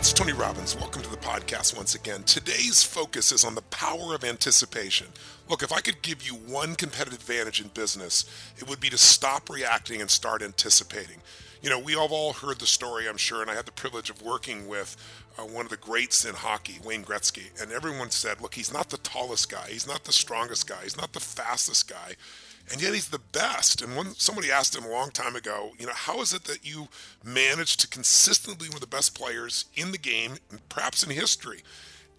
it's Tony Robbins. Welcome to the podcast once again. Today's focus is on the power of anticipation. Look, if I could give you one competitive advantage in business, it would be to stop reacting and start anticipating. You know, we have all heard the story, I'm sure, and I had the privilege of working with uh, one of the greats in hockey, Wayne Gretzky, and everyone said, look, he's not the tallest guy, he's not the strongest guy, he's not the fastest guy and yet he's the best. And when somebody asked him a long time ago, you know, how is it that you manage to consistently be one of the best players in the game, perhaps in history?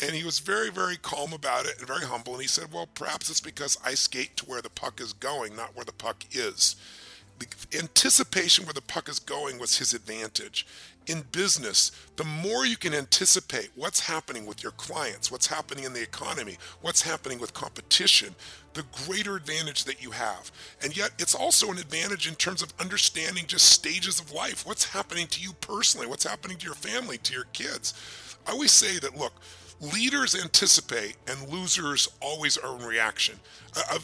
And he was very, very calm about it and very humble. And he said, well, perhaps it's because I skate to where the puck is going, not where the puck is. The anticipation where the puck is going was his advantage in business, the more you can anticipate what's happening with your clients, what's happening in the economy, what's happening with competition, the greater advantage that you have. And yet, it's also an advantage in terms of understanding just stages of life. What's happening to you personally? What's happening to your family, to your kids? I always say that, look, leaders anticipate and losers always earn reaction.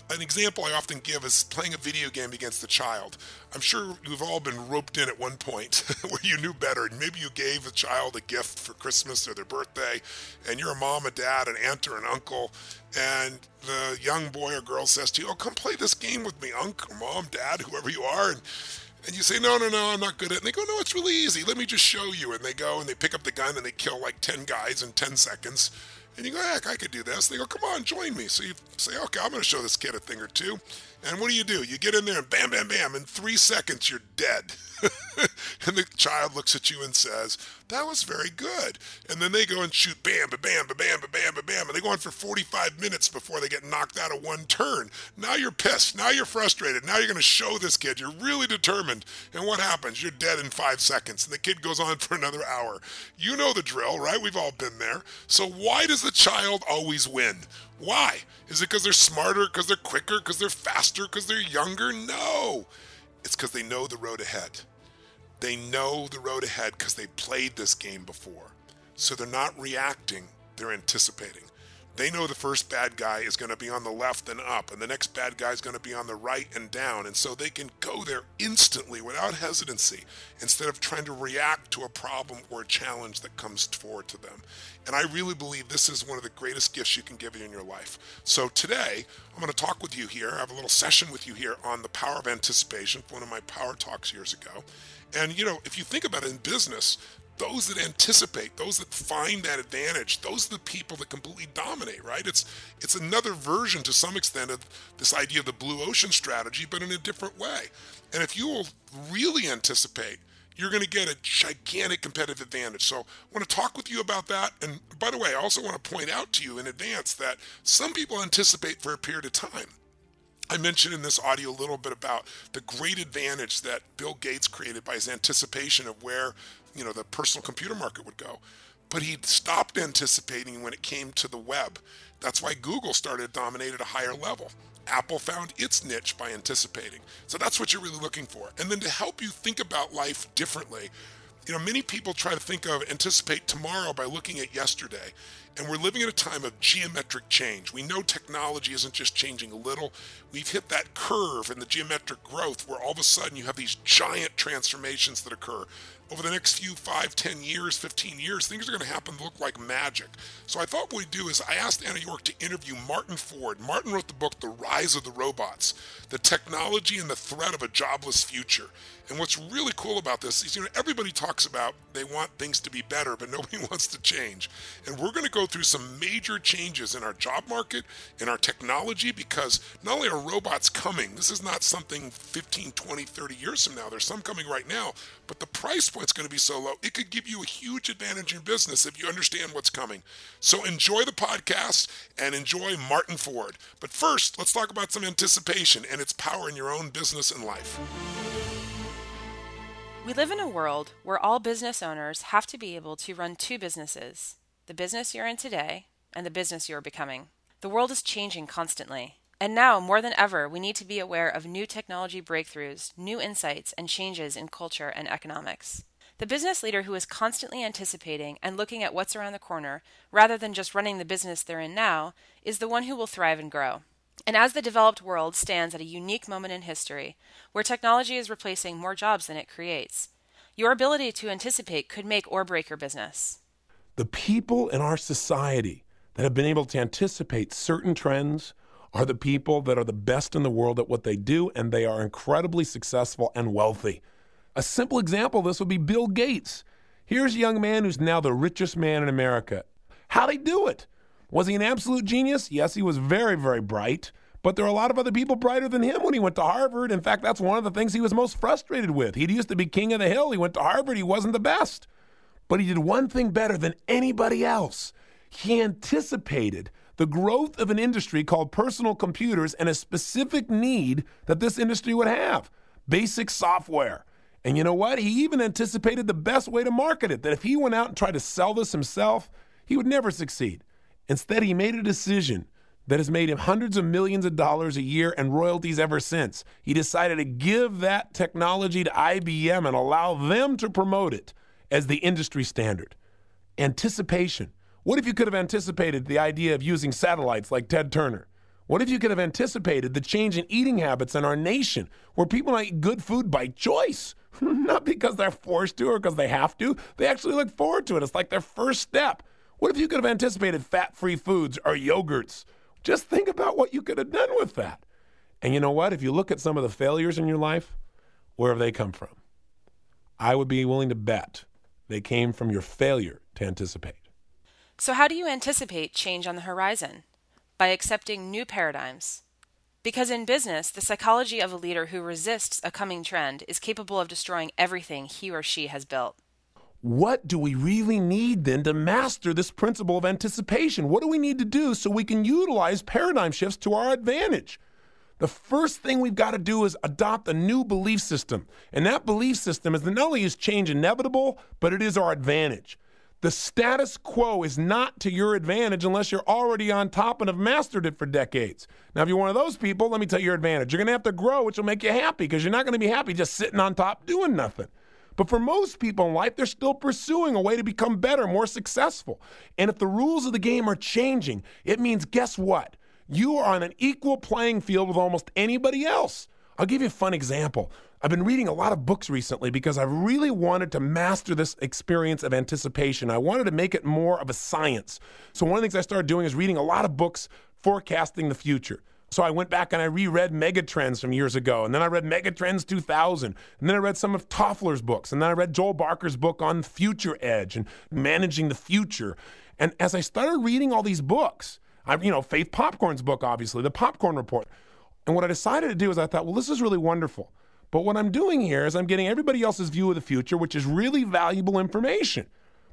an example I often give is playing a video game against a child. I'm sure you've all been roped in at one point where you knew better. and Maybe you gave a child a gift for Christmas or their birthday, and you're a mom, a dad, an aunt, or an uncle, and the young boy or girl says to you, Oh, come play this game with me, uncle, mom, dad, whoever you are. And and you say, no, no, no, I'm not good at it. And they go, no, it's really easy. Let me just show you. And they go and they pick up the gun and they kill like 10 guys in 10 seconds. And you go, heck, I could do this. They go, come on, join me. So you say, okay, I'm going to show this kid a thing or two. And what do you do? You get in there and bam, bam, bam. In three seconds, you're dead. and the child looks at you and says, That was very good. And then they go and shoot bam, ba bam, ba bam, ba bam, ba bam. And they go on for 45 minutes before they get knocked out of one turn. Now you're pissed. Now you're frustrated. Now you're going to show this kid you're really determined. And what happens? You're dead in five seconds. And the kid goes on for another hour. You know the drill, right? We've all been there. So why does the child always win? Why? Is it because they're smarter, because they're quicker, because they're faster, because they're younger? No. It's because they know the road ahead. They know the road ahead because they played this game before. So they're not reacting, they're anticipating. They know the first bad guy is going to be on the left and up, and the next bad guy is going to be on the right and down. And so they can go there instantly without hesitancy instead of trying to react to a problem or a challenge that comes forward to them. And I really believe this is one of the greatest gifts you can give in your life. So today, I'm going to talk with you here. I have a little session with you here on the power of anticipation, one of my power talks years ago. And you know, if you think about it in business, those that anticipate, those that find that advantage, those are the people that completely dominate, right? It's it's another version to some extent of this idea of the blue ocean strategy, but in a different way. And if you will really anticipate, you're going to get a gigantic competitive advantage. So I want to talk with you about that. And by the way, I also want to point out to you in advance that some people anticipate for a period of time. I mentioned in this audio a little bit about the great advantage that Bill Gates created by his anticipation of where you know the personal computer market would go. But he stopped anticipating when it came to the web. That's why Google started to dominate at a higher level. Apple found its niche by anticipating. So that's what you're really looking for. And then to help you think about life differently, you know, many people try to think of anticipate tomorrow by looking at yesterday. And we're living in a time of geometric change. We know technology isn't just changing a little. We've hit that curve in the geometric growth where all of a sudden you have these giant transformations that occur over the next few five, ten years, 15 years, things are going to happen to look like magic. So I thought what we'd do is I asked Anna York to interview Martin Ford. Martin wrote the book, The Rise of the Robots, the technology and the threat of a jobless future. And what's really cool about this is, you know, everybody talks about they want things to be better, but nobody wants to change. And we're going to go through some major changes in our job market, in our technology, because not only are robots coming, this is not something 15, 20, 30 years from now. There's some coming right now, but the price point's going to be so low, it could give you a huge advantage in business if you understand what's coming. So enjoy the podcast and enjoy Martin Ford. But first, let's talk about some anticipation and its power in your own business and life. We live in a world where all business owners have to be able to run two businesses the business you're in today and the business you're becoming. The world is changing constantly. And now, more than ever, we need to be aware of new technology breakthroughs, new insights, and changes in culture and economics. The business leader who is constantly anticipating and looking at what's around the corner, rather than just running the business they're in now, is the one who will thrive and grow. And as the developed world stands at a unique moment in history, where technology is replacing more jobs than it creates, your ability to anticipate could make or break your business. The people in our society that have been able to anticipate certain trends are the people that are the best in the world at what they do, and they are incredibly successful and wealthy. A simple example of this would be Bill Gates. Here's a young man who's now the richest man in America. How'd he do it? Was he an absolute genius? Yes, he was very, very bright. But there are a lot of other people brighter than him when he went to Harvard. In fact, that's one of the things he was most frustrated with. He used to be king of the hill. He went to Harvard. He wasn't the best. But he did one thing better than anybody else. He anticipated the growth of an industry called personal computers and a specific need that this industry would have basic software. And you know what? He even anticipated the best way to market it that if he went out and tried to sell this himself, he would never succeed. Instead, he made a decision that has made him hundreds of millions of dollars a year and royalties ever since. He decided to give that technology to IBM and allow them to promote it as the industry standard. Anticipation. What if you could have anticipated the idea of using satellites like Ted Turner? What if you could have anticipated the change in eating habits in our nation where people eat good food by choice? Not because they're forced to or because they have to. They actually look forward to it. It's like their first step. What if you could have anticipated fat free foods or yogurts? Just think about what you could have done with that. And you know what? If you look at some of the failures in your life, where have they come from? I would be willing to bet they came from your failure to anticipate. So, how do you anticipate change on the horizon? By accepting new paradigms. Because in business, the psychology of a leader who resists a coming trend is capable of destroying everything he or she has built. What do we really need then to master this principle of anticipation? What do we need to do so we can utilize paradigm shifts to our advantage? The first thing we've got to do is adopt a new belief system. And that belief system is that not only is change inevitable, but it is our advantage. The status quo is not to your advantage unless you're already on top and have mastered it for decades. Now, if you're one of those people, let me tell you your advantage. You're going to have to grow, which will make you happy because you're not going to be happy just sitting on top doing nothing. But for most people in life, they're still pursuing a way to become better, more successful. And if the rules of the game are changing, it means guess what? You are on an equal playing field with almost anybody else. I'll give you a fun example. I've been reading a lot of books recently because I really wanted to master this experience of anticipation. I wanted to make it more of a science. So, one of the things I started doing is reading a lot of books forecasting the future. So I went back and I reread Megatrends from years ago, and then I read Megatrends 2000, and then I read some of Toffler's books, and then I read Joel Barker's book on Future Edge and managing the future. And as I started reading all these books, I, you know, Faith Popcorn's book, obviously, the Popcorn Report. And what I decided to do is I thought, well, this is really wonderful. But what I'm doing here is I'm getting everybody else's view of the future, which is really valuable information.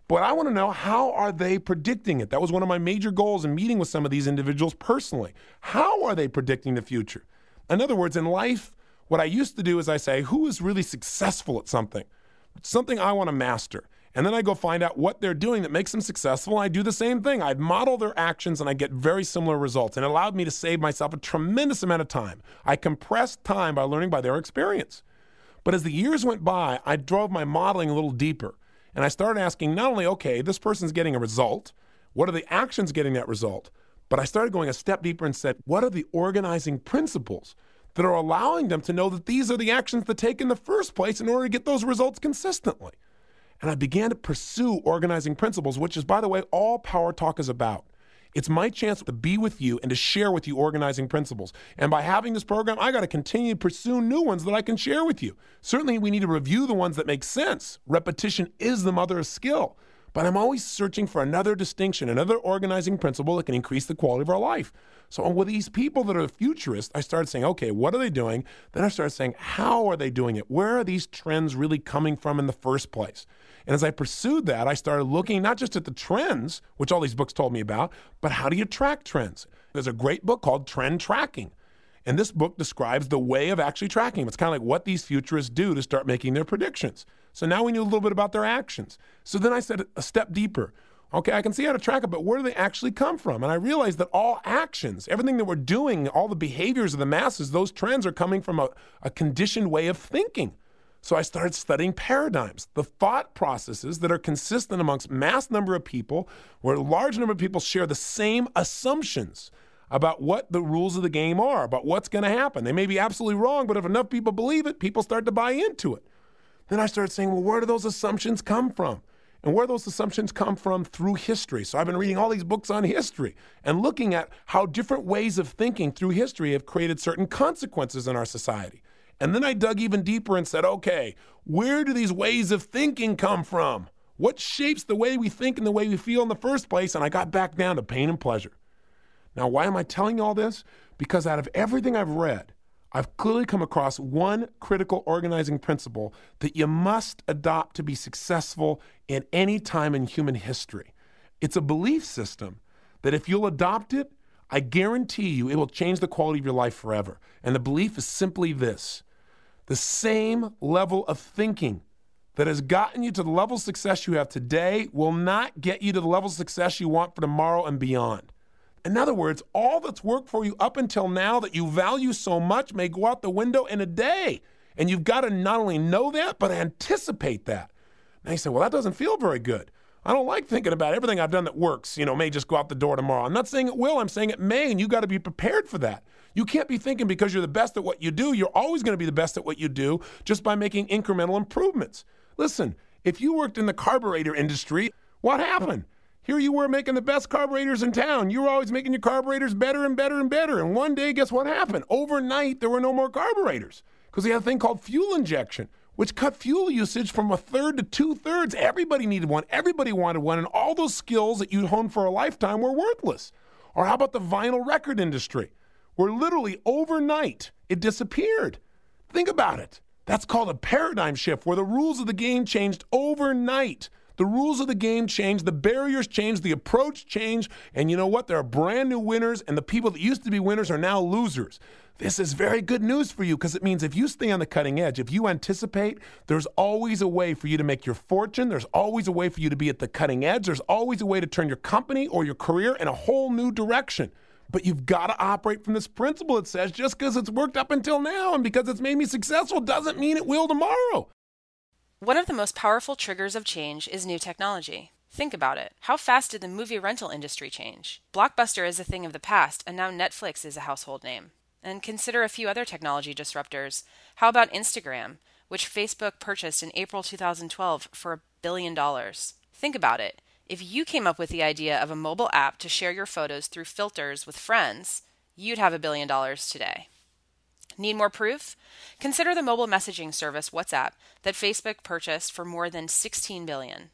But I want to know how are they predicting it? That was one of my major goals in meeting with some of these individuals personally. How are they predicting the future? In other words, in life, what I used to do is I say, who is really successful at something? Something I want to master. And then I go find out what they're doing that makes them successful. And I do the same thing. I model their actions and I get very similar results. And it allowed me to save myself a tremendous amount of time. I compressed time by learning by their experience. But as the years went by, I drove my modeling a little deeper. And I started asking not only, okay, this person's getting a result, what are the actions getting that result? But I started going a step deeper and said, what are the organizing principles that are allowing them to know that these are the actions to take in the first place in order to get those results consistently? And I began to pursue organizing principles, which is, by the way, all Power Talk is about. It's my chance to be with you and to share with you organizing principles. And by having this program, I got to continue to pursue new ones that I can share with you. Certainly, we need to review the ones that make sense. Repetition is the mother of skill. But I'm always searching for another distinction, another organizing principle that can increase the quality of our life. So with these people that are futurists, I started saying, okay, what are they doing? Then I started saying, how are they doing it? Where are these trends really coming from in the first place? And as I pursued that, I started looking not just at the trends, which all these books told me about, but how do you track trends? There's a great book called Trend Tracking. And this book describes the way of actually tracking. It's kind of like what these futurists do to start making their predictions. So now we knew a little bit about their actions. So then I said a step deeper. Okay, I can see how to track it, but where do they actually come from? And I realized that all actions, everything that we're doing, all the behaviors of the masses, those trends are coming from a, a conditioned way of thinking. So I started studying paradigms, the thought processes that are consistent amongst mass number of people, where a large number of people share the same assumptions about what the rules of the game are, about what's going to happen. They may be absolutely wrong, but if enough people believe it, people start to buy into it. Then I started saying, well, where do those assumptions come from? And where those assumptions come from through history. So I've been reading all these books on history and looking at how different ways of thinking through history have created certain consequences in our society. And then I dug even deeper and said, okay, where do these ways of thinking come from? What shapes the way we think and the way we feel in the first place? And I got back down to pain and pleasure. Now, why am I telling you all this? Because out of everything I've read, I've clearly come across one critical organizing principle that you must adopt to be successful in any time in human history. It's a belief system that if you'll adopt it, I guarantee you it will change the quality of your life forever. And the belief is simply this the same level of thinking that has gotten you to the level of success you have today will not get you to the level of success you want for tomorrow and beyond. In other words, all that's worked for you up until now that you value so much may go out the window in a day. And you've got to not only know that, but anticipate that. Now you say, well, that doesn't feel very good. I don't like thinking about everything I've done that works, you know, may just go out the door tomorrow. I'm not saying it will, I'm saying it may, and you got to be prepared for that. You can't be thinking because you're the best at what you do, you're always going to be the best at what you do just by making incremental improvements. Listen, if you worked in the carburetor industry, what happened? Here you were making the best carburetors in town. You were always making your carburetors better and better and better. And one day, guess what happened? Overnight, there were no more carburetors because they had a thing called fuel injection, which cut fuel usage from a third to two thirds. Everybody needed one, everybody wanted one, and all those skills that you'd honed for a lifetime were worthless. Or how about the vinyl record industry, where literally overnight it disappeared? Think about it. That's called a paradigm shift, where the rules of the game changed overnight. The rules of the game change, the barriers change, the approach change, and you know what? There are brand new winners, and the people that used to be winners are now losers. This is very good news for you because it means if you stay on the cutting edge, if you anticipate, there's always a way for you to make your fortune. There's always a way for you to be at the cutting edge. There's always a way to turn your company or your career in a whole new direction. But you've got to operate from this principle. It says just because it's worked up until now and because it's made me successful doesn't mean it will tomorrow. One of the most powerful triggers of change is new technology. Think about it. How fast did the movie rental industry change? Blockbuster is a thing of the past, and now Netflix is a household name. And consider a few other technology disruptors. How about Instagram, which Facebook purchased in April 2012 for a billion dollars? Think about it. If you came up with the idea of a mobile app to share your photos through filters with friends, you'd have a billion dollars today. Need more proof? Consider the mobile messaging service WhatsApp that Facebook purchased for more than 16 billion.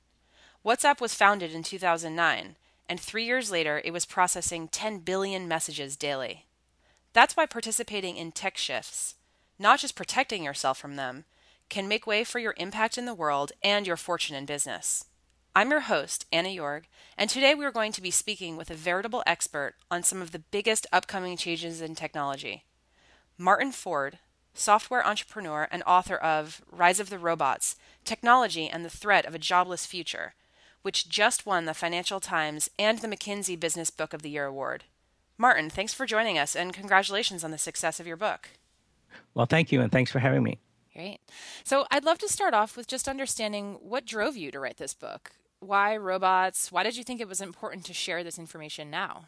WhatsApp was founded in 2009, and 3 years later it was processing 10 billion messages daily. That's why participating in tech shifts, not just protecting yourself from them, can make way for your impact in the world and your fortune in business. I'm your host, Anna York, and today we are going to be speaking with a veritable expert on some of the biggest upcoming changes in technology. Martin Ford, software entrepreneur and author of Rise of the Robots Technology and the Threat of a Jobless Future, which just won the Financial Times and the McKinsey Business Book of the Year award. Martin, thanks for joining us and congratulations on the success of your book. Well, thank you, and thanks for having me. Great. So, I'd love to start off with just understanding what drove you to write this book why robots? Why did you think it was important to share this information now?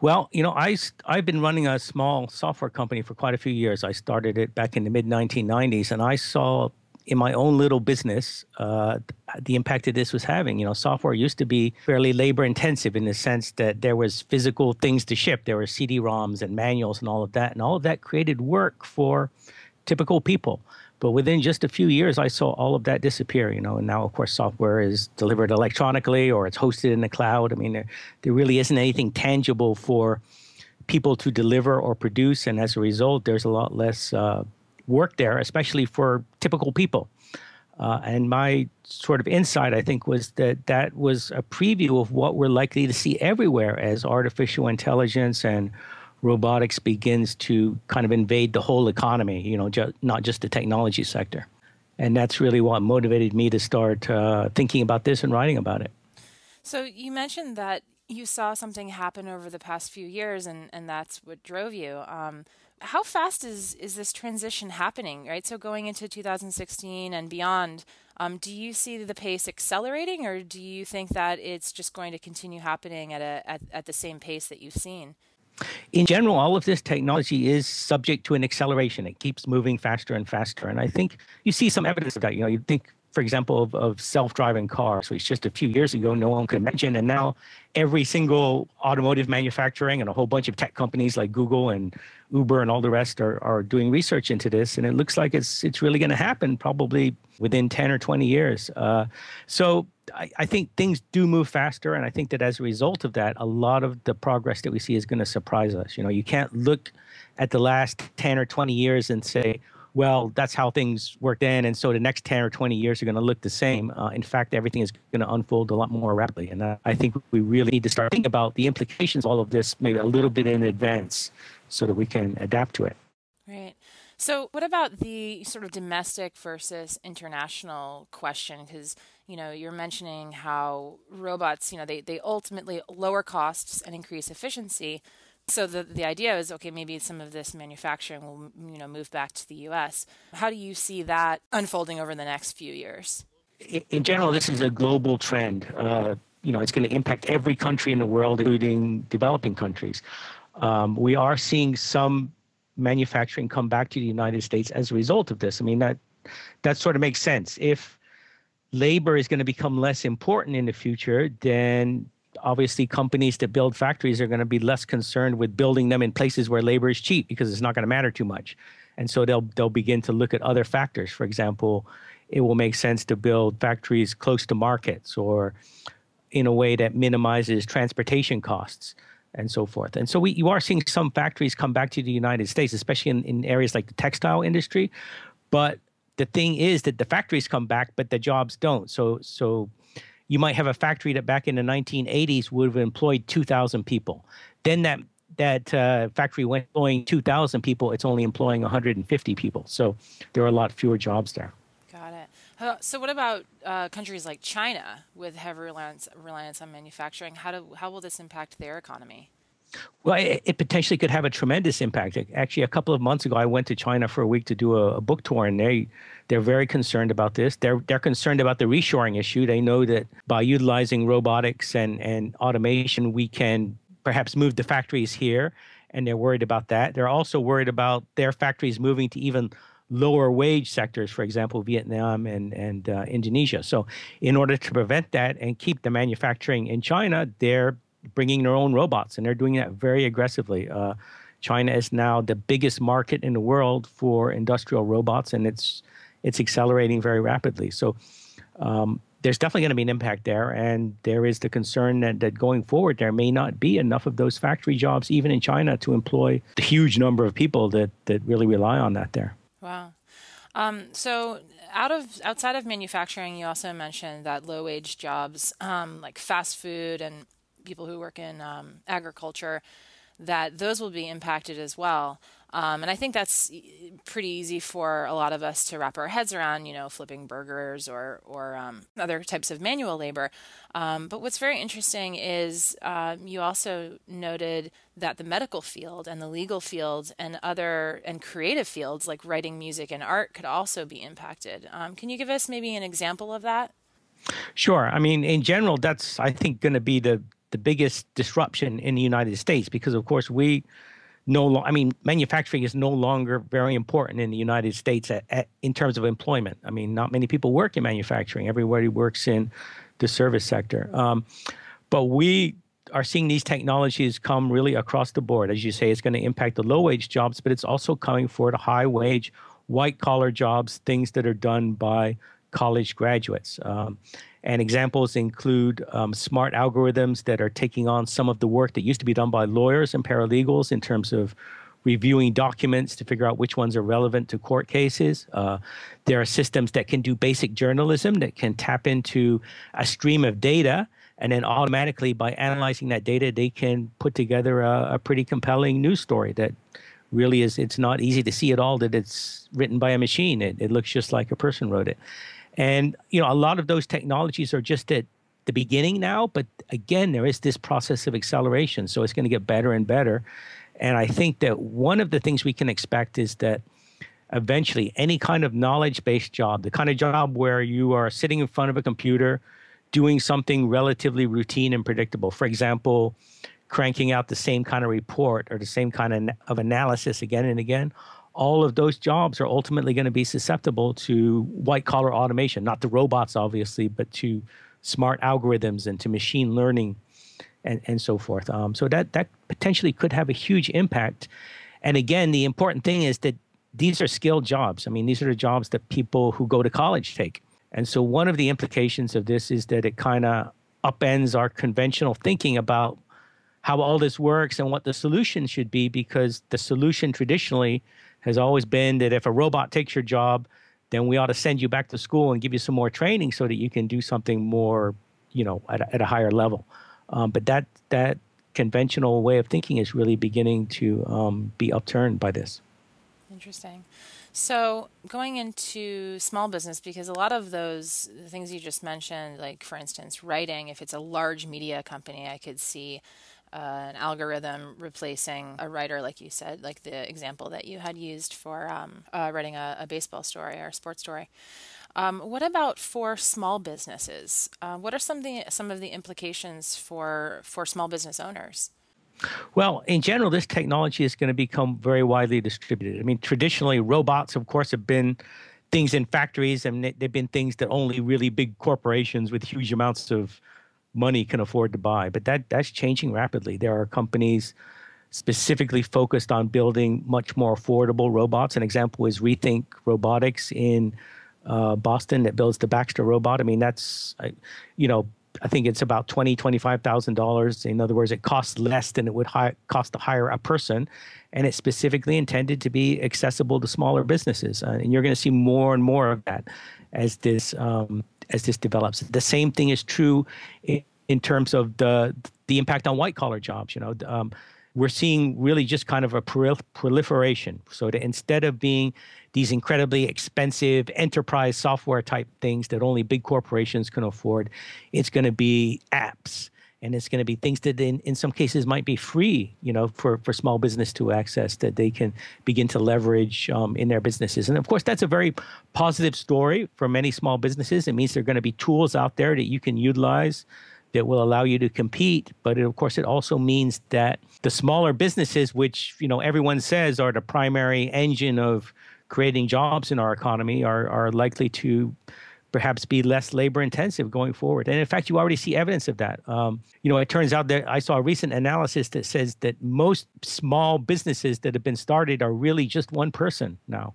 Well, you know, I I've been running a small software company for quite a few years. I started it back in the mid 1990s, and I saw in my own little business uh, the impact that this was having. You know, software used to be fairly labor intensive in the sense that there was physical things to ship. There were CD-ROMs and manuals and all of that, and all of that created work for typical people. But within just a few years, I saw all of that disappear. You know, and now of course software is delivered electronically or it's hosted in the cloud. I mean, there there really isn't anything tangible for people to deliver or produce, and as a result, there's a lot less uh, work there, especially for typical people. Uh, and my sort of insight, I think, was that that was a preview of what we're likely to see everywhere as artificial intelligence and robotics begins to kind of invade the whole economy, you know, ju- not just the technology sector. And that's really what motivated me to start uh, thinking about this and writing about it. So you mentioned that you saw something happen over the past few years, and, and that's what drove you. Um, how fast is, is this transition happening, right? So going into 2016 and beyond, um, do you see the pace accelerating, or do you think that it's just going to continue happening at, a, at, at the same pace that you've seen? In general, all of this technology is subject to an acceleration. It keeps moving faster and faster. And I think you see some evidence of that. You know, you think, for example, of, of self driving cars, which just a few years ago no one could imagine. And now every single automotive manufacturing and a whole bunch of tech companies like Google and Uber and all the rest are, are doing research into this. And it looks like it's, it's really going to happen probably within 10 or 20 years. Uh, so I, I, think things do move faster, and I think that as a result of that, a lot of the progress that we see is going to surprise us. You know, you can't look at the last 10 or 20 years and say, well, that's how things worked then, and so the next 10 or 20 years are going to look the same. Uh, in fact, everything is going to unfold a lot more rapidly, and uh, I think we really need to start thinking about the implications of all of this maybe a little bit in advance so that we can adapt to it. Right. So, what about the sort of domestic versus international question? Because you know you're mentioning how robots, you know, they they ultimately lower costs and increase efficiency. So the the idea is okay, maybe some of this manufacturing will you know move back to the U.S. How do you see that unfolding over the next few years? In general, this is a global trend. Uh, you know, it's going to impact every country in the world, including developing countries. Um, we are seeing some manufacturing come back to the United States as a result of this. I mean, that that sort of makes sense. If labor is going to become less important in the future, then obviously companies that build factories are going to be less concerned with building them in places where labor is cheap because it's not going to matter too much. And so they'll they'll begin to look at other factors. For example, it will make sense to build factories close to markets or in a way that minimizes transportation costs and so forth. And so we, you are seeing some factories come back to the United States, especially in, in areas like the textile industry. But the thing is that the factories come back, but the jobs don't. So, so you might have a factory that back in the 1980s would have employed 2,000 people. Then that that uh, factory went employing 2,000 people. It's only employing 150 people. So there are a lot fewer jobs there. So, what about uh, countries like China with heavy reliance, reliance on manufacturing? How do how will this impact their economy? Well, it, it, potentially could have a tremendous impact. Actually, a couple of months ago, I went to China for a week to do a, a, book tour, and they they're very concerned about this. They're they're concerned about the reshoring issue. They know that by utilizing robotics and and automation, we can perhaps move the factories here, and they're worried about that. They're also worried about their factories moving to even lower wage sectors, for example, Vietnam and, and uh, Indonesia. So, in order to prevent that and keep the manufacturing in China, they're bringing their own robots and they're doing that very aggressively. Uh, China is now the biggest market in the world for industrial robots, and it's it's accelerating very rapidly. So, um, there's definitely going to be an impact there, and there is the concern that, that going forward there may not be enough of those factory jobs, even in China, to employ the huge number of people that that really rely on that there. Wow. Um, so out of outside of manufacturing, you also mentioned that low wage jobs um, like fast food and people who work in um, agriculture, that those will be impacted as well. Um, and I think that's pretty easy for a lot of us to wrap our heads around, you know, flipping burgers or or um, other types of manual labor. Um, but what's very interesting is um, you also noted that the medical field and the legal field and other and creative fields like writing music and art could also be impacted. Um, can you give us maybe an example of that? Sure. I mean, in general, that's I think going to be the the biggest disruption in the United States because, of course, we no lo- I mean, manufacturing is no longer very important in the United States at, at, in terms of employment. I mean, not many people work in manufacturing. Everybody works in the service sector. Um, but we are seeing these technologies come really across the board. As you say, it's going to impact the low wage jobs, but it's also coming for the high wage, white collar jobs, things that are done by college graduates. Um, and examples include um, smart algorithms that are taking on some of the work that used to be done by lawyers and paralegals in terms of reviewing documents to figure out which ones are relevant to court cases. Uh, there are systems that can do basic journalism that can tap into a stream of data. And then automatically, by analyzing that data, they can put together a, a pretty compelling news story that really is. It's not easy to see at all that it's written by a machine. It, it looks just like a person wrote it. And you know, a lot of those technologies are just at the beginning now, but again, there is this process of acceleration, so it's going to get better and better. And I think that one of the things we can expect is that eventually any kind of knowledge-based job, the kind of job where you are sitting in front of a computer doing something relatively routine and predictable. For example, cranking out the same kind of report or the same kind of, of analysis again and again, all of those jobs are ultimately going to be susceptible to white collar automation, not the robots, obviously, but to smart algorithms and to machine learning and, and so forth. Um, so that, that potentially could have a huge impact. And again, the important thing is that these are skilled jobs. I mean, these are the jobs that people who go to college take. And so one of the implications of this is that it kind of upends our conventional thinking about how all this works and what the solution should be because the solution traditionally has always been that if a robot takes your job, then we ought to send you back to school and give you some more training so that you can do something more, you know, at a, at a higher level. Um, but that that conventional way of thinking is really beginning to um, be upturned by this. Interesting. So, going into small business, because a lot of those things you just mentioned, like for instance, writing, if it's a large media company, I could see uh, an algorithm replacing a writer, like you said, like the example that you had used for um, uh, writing a, a, baseball story or a sports story. Um, what about for small businesses? Uh, what are some of the some of the implications for for small business owners? Well, in general, this technology is going to become very widely distributed. I mean, traditionally, robots, of course, have been things in factories, and they've been things that only really big corporations with huge amounts of money can afford to buy. But that that's changing rapidly. There are companies specifically focused on building much more affordable robots. An example is Rethink Robotics in uh, Boston that builds the Baxter robot. I mean, that's you know I think it's about twenty twenty five thousand dollars. In other words, it costs less than it would hi- cost to hire a person, and it's specifically intended to be accessible to smaller businesses. Uh, and you're going to see more and more of that as this um, as this develops. The same thing is true in, in terms of the the impact on white collar jobs. You know, um, we're seeing really just kind of a proliferation. So that instead of being these incredibly expensive enterprise software type things that only big corporations can afford, it's going to be apps and it's going to be things that in, in some cases might be free you know for, for small business to access that they can begin to leverage um, in their businesses and of course that's a very positive story for many small businesses it means there are going to be tools out there that you can utilize that will allow you to compete. But it, of course, it also means that the smaller businesses, which you know everyone says are the primary engine of creating jobs in our economy, are are likely to perhaps be less labor intensive going forward. And in fact, you already see evidence of that. Um, you know, it turns out that I saw a recent analysis that says that most small businesses that have been started are really just one person now.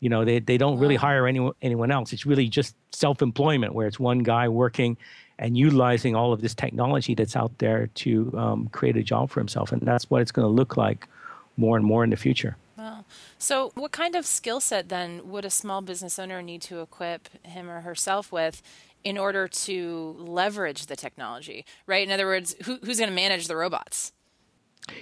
You know, they, they don't really hire anyone anyone else. It's really just self employment where it's one guy working and utilizing all of this technology that's out there to um, create a job for himself. And that's what it's going to look like more and more in the future. Wow. So, what kind of skill set then would a small business owner need to equip him or herself with in order to leverage the technology, right? In other words, who, who's going to manage the robots?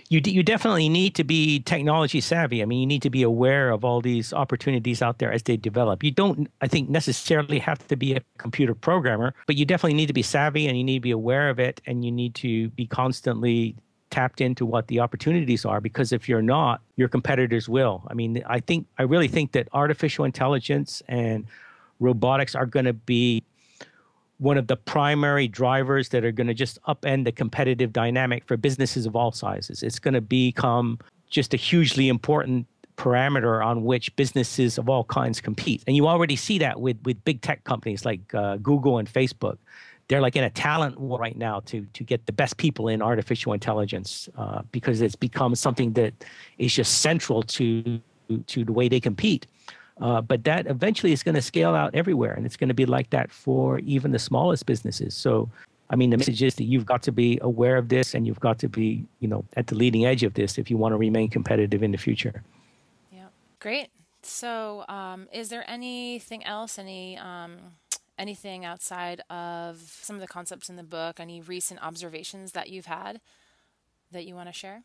you you definitely need to be technology savvy. I mean, you need to be aware of all these opportunities out there as they develop. You don't, I think, necessarily have to be a computer programmer, but you definitely need to be savvy and you need to be aware of it, and you need to be constantly tapped into what the opportunities are. Because if you're not, your competitors will. I mean, I think I really think that artificial intelligence and robotics are going to be one of the primary drivers that are going to just upend the competitive dynamic for businesses of all sizes. It's going to become just a hugely important parameter on which businesses of all kinds compete. And you already see that with, with big tech companies like uh, Google and Facebook. They're like in a talent war right now to, to get the best people in artificial intelligence uh, because it's become something that is just central to, to the way they compete. Uh, but that eventually is going to scale out everywhere, and it's going to be like that for even the smallest businesses. So, I mean, the message is that you've got to be aware of this, and you've got to be, you know, at the leading edge of this if you want to remain competitive in the future. Yeah, great. So, um, is there anything else? Any um, anything outside of some of the concepts in the book? Any recent observations that you've had that you want to share?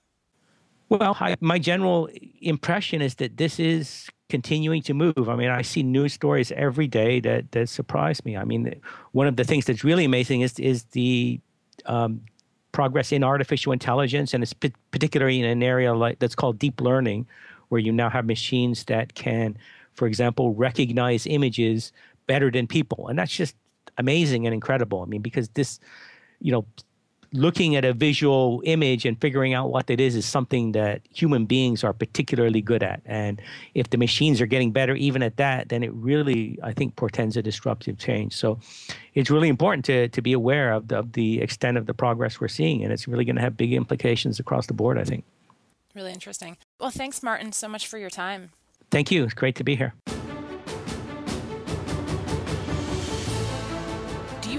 Well, I, my general impression is that this is continuing to move. I mean, I see news stories every day that that surprise me. I mean, one of the things that's really amazing is is the um, progress in artificial intelligence, and it's p- particularly in an area like that's called deep learning, where you now have machines that can, for example, recognize images better than people, and that's just amazing and incredible. I mean, because this, you know, looking at a visual image and figuring out what it is is something that human beings are particularly good at. And if the machines are getting better even at that, then it really, I think, portends a disruptive change. So it's really important to, to be aware of the, of the extent of the progress we're seeing. And it's really going to have big implications across the board, I think. Really interesting. Well, thanks, Martin, so much for your time. Thank you. It's great to be here.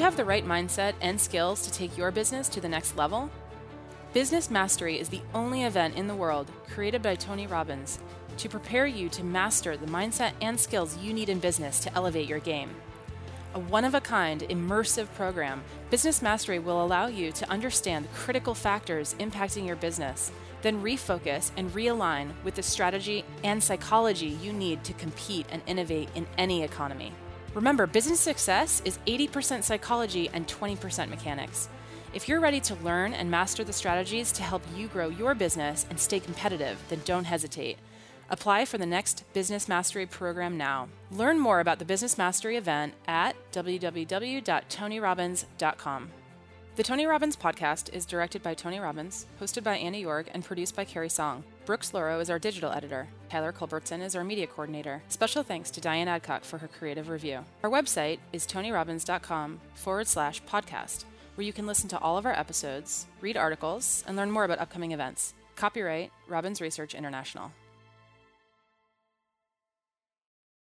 Have the right mindset and skills to take your business to the next level? Business Mastery is the only event in the world created by Tony Robbins to prepare you to master the mindset and skills you need in business to elevate your game. A one of a kind, immersive program, Business Mastery will allow you to understand the critical factors impacting your business, then refocus and realign with the strategy and psychology you need to compete and innovate in any economy. Remember, business success is 80% psychology and 20% mechanics. If you're ready to learn and master the strategies to help you grow your business and stay competitive, then don't hesitate. Apply for the next Business Mastery program now. Learn more about the Business Mastery event at www.tonyrobbins.com. The Tony Robbins podcast is directed by Tony Robbins, hosted by Anna York, and produced by Carrie Song. Brooks Loro is our digital editor. Tyler Culbertson is our media coordinator. Special thanks to Diane Adcock for her creative review. Our website is tonyrobbins.com forward slash podcast, where you can listen to all of our episodes, read articles, and learn more about upcoming events. Copyright Robbins Research International.